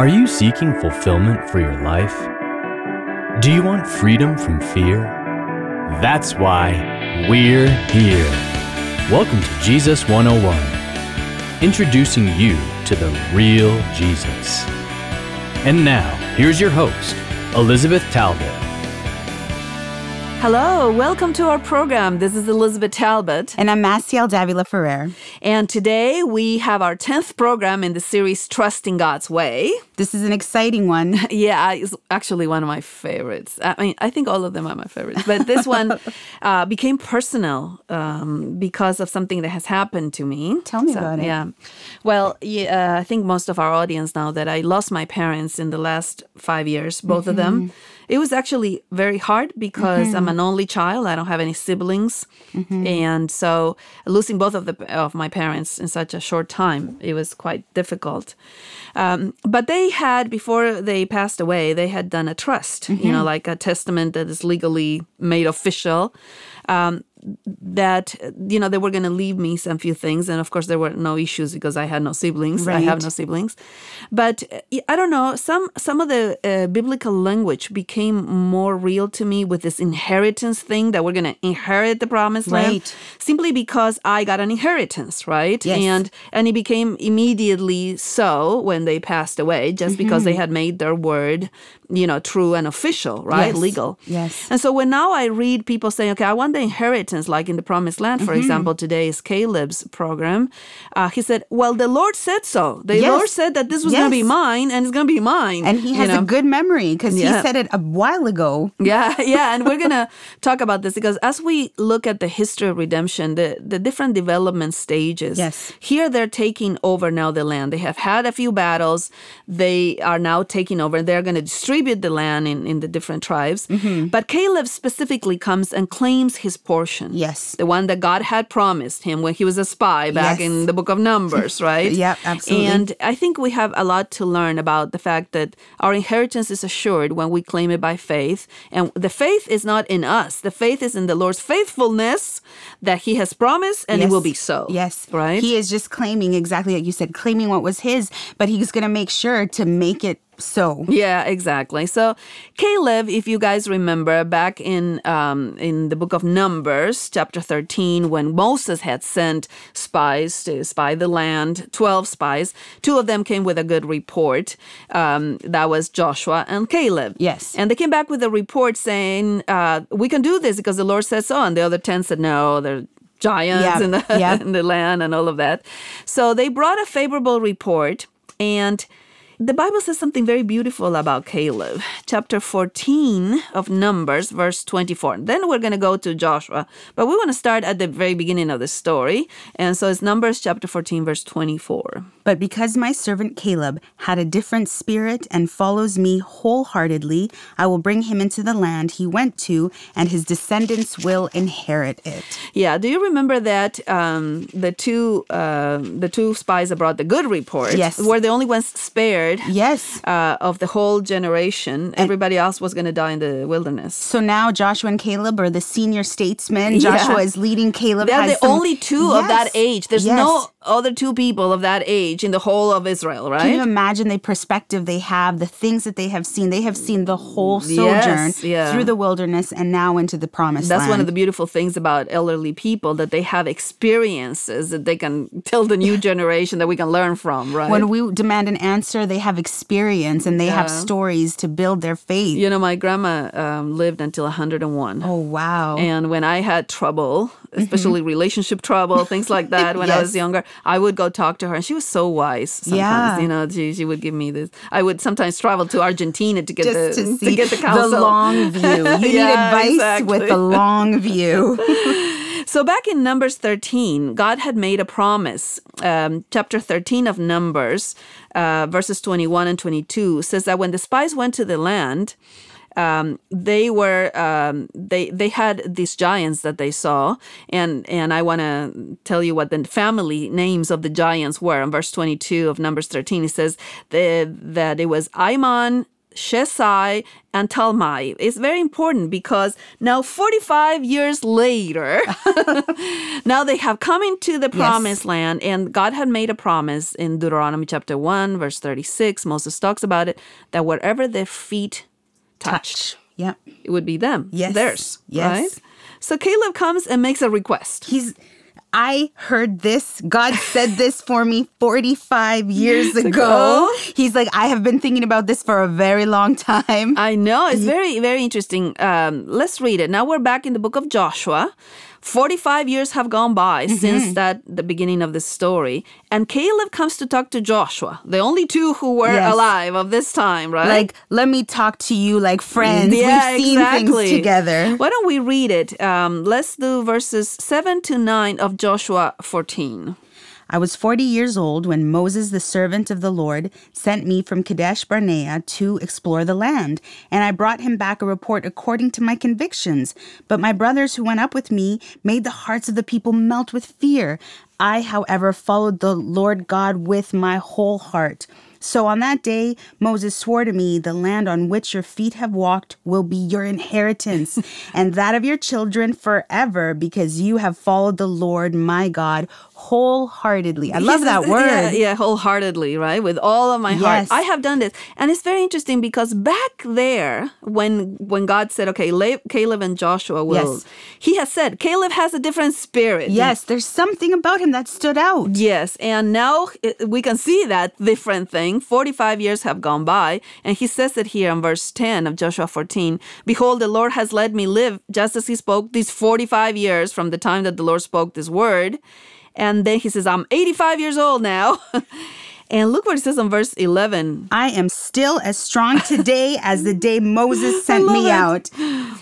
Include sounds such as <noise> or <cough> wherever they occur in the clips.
Are you seeking fulfillment for your life? Do you want freedom from fear? That's why we're here. Welcome to Jesus 101, introducing you to the real Jesus. And now, here's your host, Elizabeth Talbot. Hello, welcome to our program. This is Elizabeth Talbot. And I'm Maciel Davila Ferrer. And today we have our 10th program in the series Trusting God's Way. This is an exciting one. <laughs> Yeah, it's actually one of my favorites. I mean, I think all of them are my favorites, but this one <laughs> uh, became personal um, because of something that has happened to me. Tell me about it. Yeah. Well, yeah, uh, I think most of our audience know that I lost my parents in the last five years, both of Mm-hmm. them. It was actually very hard because I'm an only child. I don't have any siblings, Mm-hmm. and so losing both of the of my parents in such a short time, it was quite difficult. Um, but they had before they passed away, they had done a trust, you Mm-hmm. know, like a testament that is legally made official. Um, that you know they were going to leave me some few things and of course there were no issues because i had no siblings. I have no siblings. But i don't know some some of the uh, biblical language became more real to me with this inheritance thing that we're going to inherit the promised land simply because i got an inheritance right? Yes. and and it became immediately so when they passed away just because Mm-hmm. they had made their word you know true and official right Yes. legal Yes. and so when now I read people saying, okay, I want the inheritance, like in the promised land, Mm-hmm. for example, today is Caleb's program. Uh, he said, well, the Lord said so. The Yes. Lord said that this was going to be mine and it's going to be mine. And he you has know? a good memory because Yeah. he said it a while ago. Yeah, <laughs> yeah, and we're <laughs> gonna talk about this because as we look at the history of redemption, the the different development stages. Yes. Here they're taking over now the land. They have had a few battles. They are now taking over. And they're going to distribute the land in, in the different tribes. Mm-hmm. But Caleb specifically comes and claims his portion. Yes. The one that God had promised him when he was a spy back Yes. in the book of Numbers, <laughs> right? Yep, absolutely. And I think we have a lot to learn about the fact that our inheritance is assured when we claim it by faith. And the faith is not in us, the faith is in the Lord's faithfulness that He has promised, and it will be so. Yes. Right? He is just claiming exactly like you said, claiming what was his, but he's going to make sure to make it so. Yeah, exactly. So Caleb, if you guys remember, back in um, in the book of Numbers, chapter thirteen, when Moses had sent spies to spy the land, twelve spies, two of them came with a good report. Um, that was Joshua and Caleb. Yes. and they came back with a report saying, uh, "We can do this because the Lord says so." And the other ten said, "No, they're." Giants Yeah, in the <laughs> yeah. in the land and all of that. So they brought a favorable report and the Bible says something very beautiful about Caleb. Chapter 14 of Numbers, verse 24. Then we're going to go to Joshua, but we want to start at the very beginning of the story. And so it's Numbers chapter 14, verse 24. But because my servant Caleb had a different spirit and follows me wholeheartedly, I will bring him into the land he went to, and his descendants will inherit it. Yeah, do you remember that um, the two uh, the two spies that brought the good report Yes. were the only ones spared Yes. uh, of the whole generation? Everybody else was going to die in the wilderness. So now Joshua and Caleb are the senior statesmen. Yeah. Joshua is leading Caleb. They're the some- only two of that age. There's Yes. no other two people of that age in the whole of Israel, right? Can you imagine the perspective they have, the things that they have seen? They have seen the whole Yes, sojourn yeah. through the wilderness and now into the promised land. That's land. one of the beautiful things about elderly people that they have experiences that they can tell the new <laughs> generation that we can learn from, right? when we demand an answer, they have experience and they have stories to build their faith. you know, my grandma um, lived until 101. Oh wow! And when I had trouble, especially relationship trouble, things like <laughs> that, when I was younger, I would go talk to her, and she was so wise. Sometimes, Yeah. you know, she, she would give me this. I would sometimes travel to Argentina to get Just the to <laughs> see get the counsel. long view. You <laughs> need Yeah, advice with the long view. So back in Numbers 13, God had made a promise. Um, chapter 13 of Numbers, uh, verses 21 and 22, says that when the spies went to the land, um, they were um, they they had these giants that they saw, and and I want to tell you what the family names of the giants were. In verse 22 of Numbers 13, it says that, that it was Imon, Sheshai and Talmai. It's very important because now 45 years later, <laughs> now they have come into the promised land and God had made a promise in Deuteronomy chapter 1 verse 36. Moses talks about it that wherever their feet touched, Touch. Yep. it would be them. Yes. Theirs. Yes. Right? So Caleb comes and makes a request. He's I heard this. God said this for me 45 <laughs> years ago. He's like, I have been thinking about this for a very long time. I know. It's very, very interesting. Um, let's read it. Now we're back in the book of Joshua. 45 years have gone by Mm-hmm. since that the beginning of this story. And Caleb comes to talk to Joshua, the only two who were Yes. alive of this time, right? Like, let me talk to you like friends. Yeah, We've seen exactly. things together. Why don't we read it? Um, let's do verses 7 to 9 of Joshua 14. I was 40 years old when Moses, the servant of the Lord, sent me from Kadesh Barnea to explore the land, and I brought him back a report according to my convictions. But my brothers who went up with me made the hearts of the people melt with fear. I, however, followed the Lord God with my whole heart. So on that day, Moses swore to me, The land on which your feet have walked will be your inheritance, <laughs> and that of your children forever, because you have followed the Lord my God wholeheartedly. I love that <laughs> word. Yeah, yeah, wholeheartedly, right? With all of my heart. Yes. I have done this. And it's very interesting because back there, when when God said, okay, La- Caleb and Joshua will, Yes. he has said, Caleb has a different spirit. Yes, there's something about him that stood out. Yes, and now we can see that different thing. 45 years have gone by, and he says it here in verse 10 of Joshua 14 Behold, the Lord has let me live just as he spoke these 45 years from the time that the Lord spoke this word. And then he says, I'm 85 years old now. <laughs> and look what it says in verse 11. I am still as strong today as the day Moses <laughs> sent me it. out.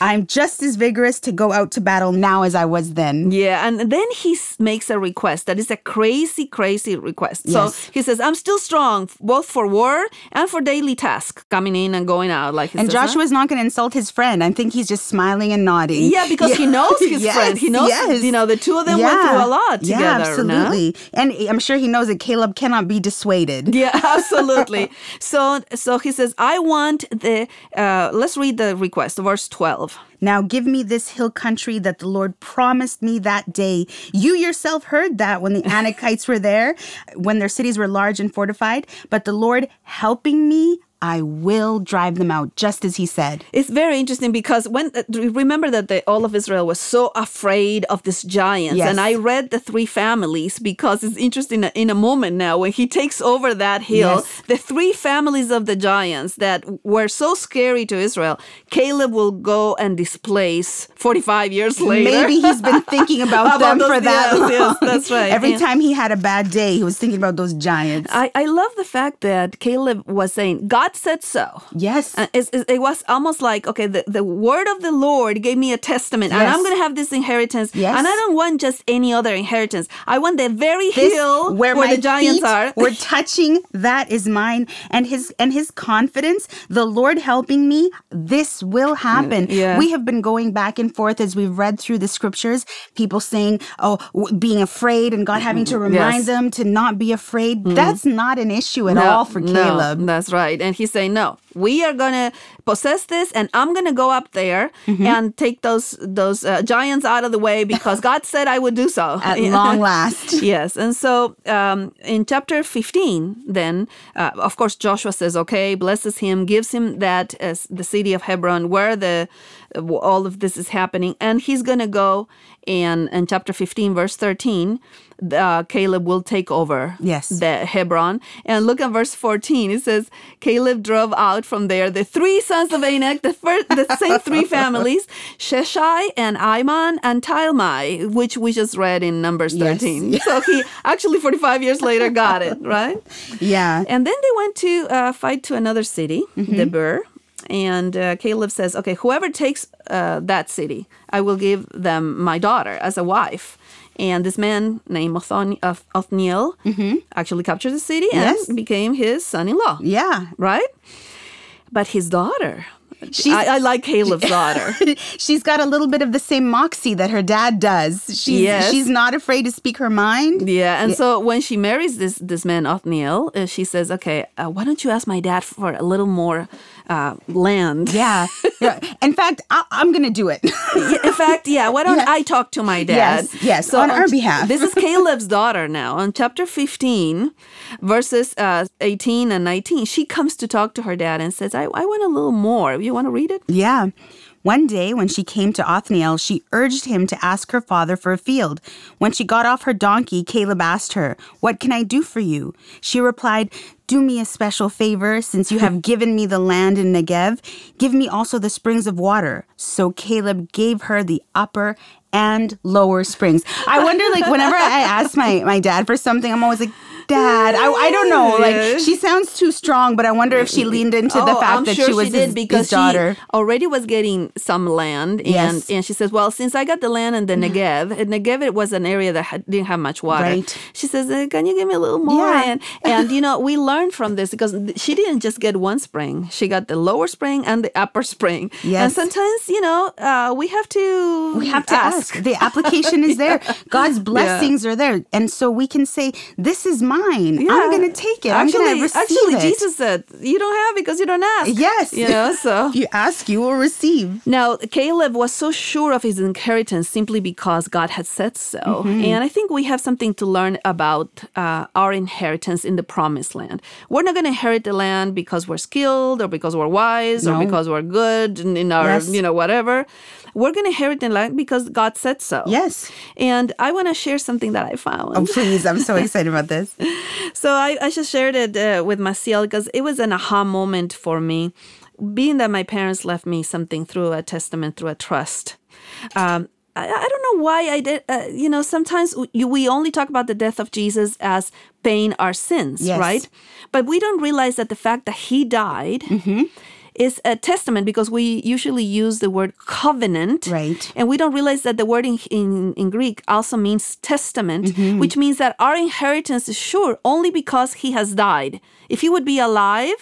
I'm just as vigorous to go out to battle now as I was then. Yeah, and then he makes a request that is a crazy, crazy request. So he says, I'm still strong, both for war and for daily tasks, coming in and going out. Like And says, huh? Joshua's not going to insult his friend. I think he's just smiling and nodding. Yeah, because he <laughs> knows his Yes, friend. He knows, yes. you know, the two of them went through a lot together. Yeah, no? absolutely. And I'm sure he knows that Caleb cannot be dissuaded. Yeah, <laughs> absolutely. so, so he says, "I want the." Uh, let's read the request, verse twelve. Now give me this hill country that the Lord promised me that day. You yourself heard that when the <laughs> Anakites were there, when their cities were large and fortified. But the Lord helping me, I will drive them out, just as he said. It's very interesting because when uh, remember that the, all of Israel was so afraid of this giants, Yes. and I read the three families because it's interesting that in a moment now when he takes over that hill, Yes. the three families of the giants that were so scary to Israel, Caleb will go and displace forty five years later. Maybe he's been <laughs> thinking about, About them those- for that yes, long. yes, that's right. Every Yeah. time he had a bad day, he was thinking about those giants. I, I love the fact that Caleb was saying, God said so. yes. Uh, and it's, it was almost like, okay, the, the word of the Lord gave me a testament, and I'm going to have this inheritance. Yes. And I don't want just any other inheritance. I want the very this hill where, where, my the giants feet are. were touching that is mine and his and his confidence the lord helping me this will mm, happen Yeah. we have been going back and forth as we've read through the scriptures people saying oh w- being afraid and god having to <laughs> remind Yes. Them to not be afraid mm. that's not an issue at No, all for no, caleb that's right. And he's saying, no, we are going to possess this, and I'm going to go up there Mm-hmm. and take those those uh, giants out of the way because <laughs> God said I would do so. at <laughs> long last <laughs> yes. And so um, in chapter 15, then, uh, of course, Joshua says, okay, blesses him, gives him that as the city of Hebron where the all of this is happening. And he's going to go and in chapter 15, verse 13. Uh, Caleb will take over Yes. the Hebron. And look at verse 14. It says, Caleb drove out from there the three sons of Anak, the, first, the same three <laughs> families, Sheshai and Iman and Talmai, which we just read in Numbers Yes. 13. <laughs> So he actually 45 years later got it, right? yeah And then they went to uh, fight to another city, Mm-hmm. Debir. And uh, Caleb says, okay, whoever takes uh, that city, I will give them my daughter as a wife. And this man named Othon- Oth- Othniel actually captured the city and Mm-hmm. Yes. became his son-in-law, yeah right? But his daughter, She's- I, I like Caleb's <laughs> daughter. she's got a little bit of the same moxie that her dad does she's Yes. she's not afraid to speak her mind Yeah, and so when she marries this this man Othniel, uh, she says, "Okay, uh, why don't you ask my dad for a little more uh, land. Yeah. yeah. In fact, I, I'm going to do it. <laughs> In fact, yeah. Why don't Yeah. I talk to my dad? Yes, yes, on our behalf. This is <laughs> Caleb's daughter now. On chapter 15, verses uh, 18 and 19, she comes to talk to her dad and says, I, I want a little more. You want to read it? Yeah. One day, when she came to Othniel, she urged him to ask her father for a field. When she got off her donkey, Caleb asked her, What can I do for you? She replied, Do me a special favor, since you have <laughs> given me the land in Negev. Give me also the springs of water. So Caleb gave her the upper and lower springs. I wonder, like, whenever I ask my, my dad for something, I'm always like, Dad, I, I don't know. Like, she sounds too strong, but I wonder if she leaned into the Oh, fact I'm that sure she was did his, because his daughter. she already was getting some land, and Yes. and she says, "Well, since I got the land in the Negev, and Negev it was an area that had, didn't have much water." Right. She says, uh, "Can you give me a little more?" Yeah. And and you know we learned from this because she didn't just get one spring; she got the lower spring and the upper spring. Yes. And sometimes you know uh, we have to We have to ask. The application is there. <laughs> God's blessings are there. And so we can say, This is mine. I'm going to take it. Actually, I'm going to receive actually, it. Actually, Jesus said, "You don't have because you don't ask." Yes. you know so. <laughs> You ask, you will receive. Now, Caleb was so sure of his inheritance simply because God had said so. Mm-hmm. And I think we have something to learn about uh, our inheritance in the promised land. We're not going to inherit the land because we're skilled or because we're wise or because we're good in, in our, Yes. you know, whatever. We're going to inherit the land because God said so. Yes. And I want to share something that I found. Oh, please. I'm so <laughs> excited about this. <laughs> So I, I just shared it uh, with Maciel because it was an aha moment for me, being that my parents left me something through a testament, through a trust. Um, I, I don't know why I did. Uh, you know, sometimes w- we only talk about the death of Jesus as paying our sins, Yes. right? But we don't realize that the fact that he died. Mm-hmm. Is a testament because we usually use the word covenant, Right. And we don't realize that the word in, in, in Greek also means testament, Mm-hmm. which means that our inheritance is sure only because he has died. If he would be alive,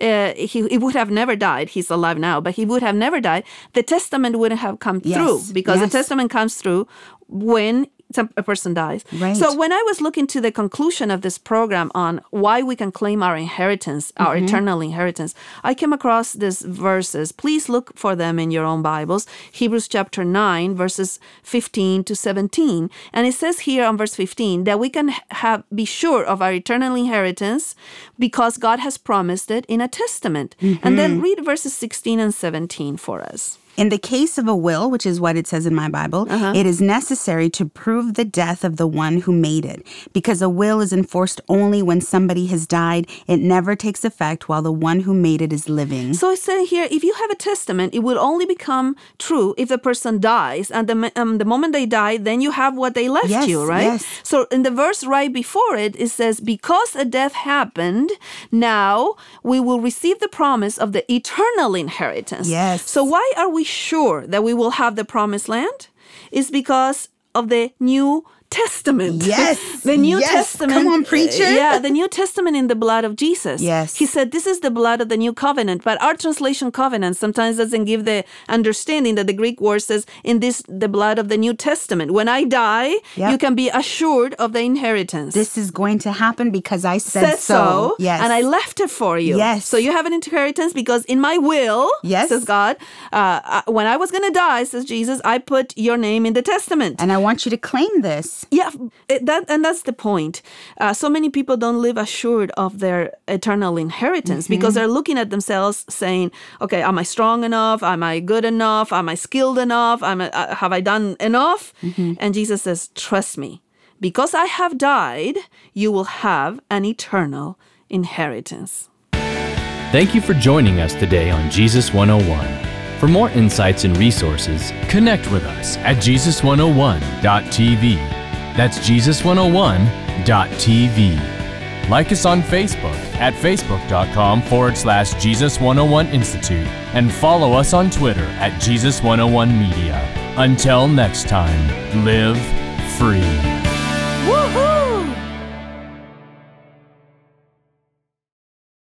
uh, he, he would have never died. He's alive now, but he would have never died. The testament wouldn't have come Yes, through because yes. the testament comes through when some, a person dies. Right. So when I was looking to the conclusion of this program on why we can claim our inheritance, our Mm-hmm. eternal inheritance, I came across these verses. Please look for them in your own Bibles. Hebrews chapter 9, verses 15 to 17. And it says here on verse 15 that we can have be sure of our eternal inheritance because God has promised it in a testament. And Mm-hmm. then read verses 16 and 17 for us. In the case of a will, which is what it says in my Bible, Uh-huh. it is necessary to prove the death of the one who made it. Because a will is enforced only when somebody has died, it never takes effect while the one who made it is living. So it's saying here, if you have a testament, it will only become true if the person dies, and the um, the moment they die, then you have what they left Yes, you, right? yes. So in the verse right before it, it says, "Because a death happened, now we will receive the promise of the eternal inheritance." Yes. So why are we sure that we will have the promised land? is because of the new Testament. Yes, <laughs> the New yes. Testament. Come on, preacher. Yeah, the New Testament in the blood of Jesus. Yes. He said this is the blood of the new covenant, but our translation covenant sometimes doesn't give the understanding that the Greek word says in this the blood of the New Testament. When I die, Yep. you can be assured of the inheritance. This is going to happen because I said, said so, Yes. and I left it for you. Yes. So you have an inheritance because in my will, Yes. says God, uh, uh, when I was going to die, says Jesus, I put your name in the testament. and I want you to claim this. Yeah, that and that's the point. Uh, so many people don't live assured of their eternal inheritance because they're looking at themselves, saying, "Okay, am I strong enough? Am I good enough? Am I skilled enough? Am I, uh, have I done enough?" And Jesus says, "Trust me, because I have died, you will have an eternal inheritance." Thank you for joining us today on Jesus 101. For more insights and resources, connect with us at Jesus101.tv. That's Jesus101.tv. Like us on Facebook at facebook.com forward slash Jesus101 Institute and follow us on Twitter at Jesus101 Media. Until next time, live free. Woohoo!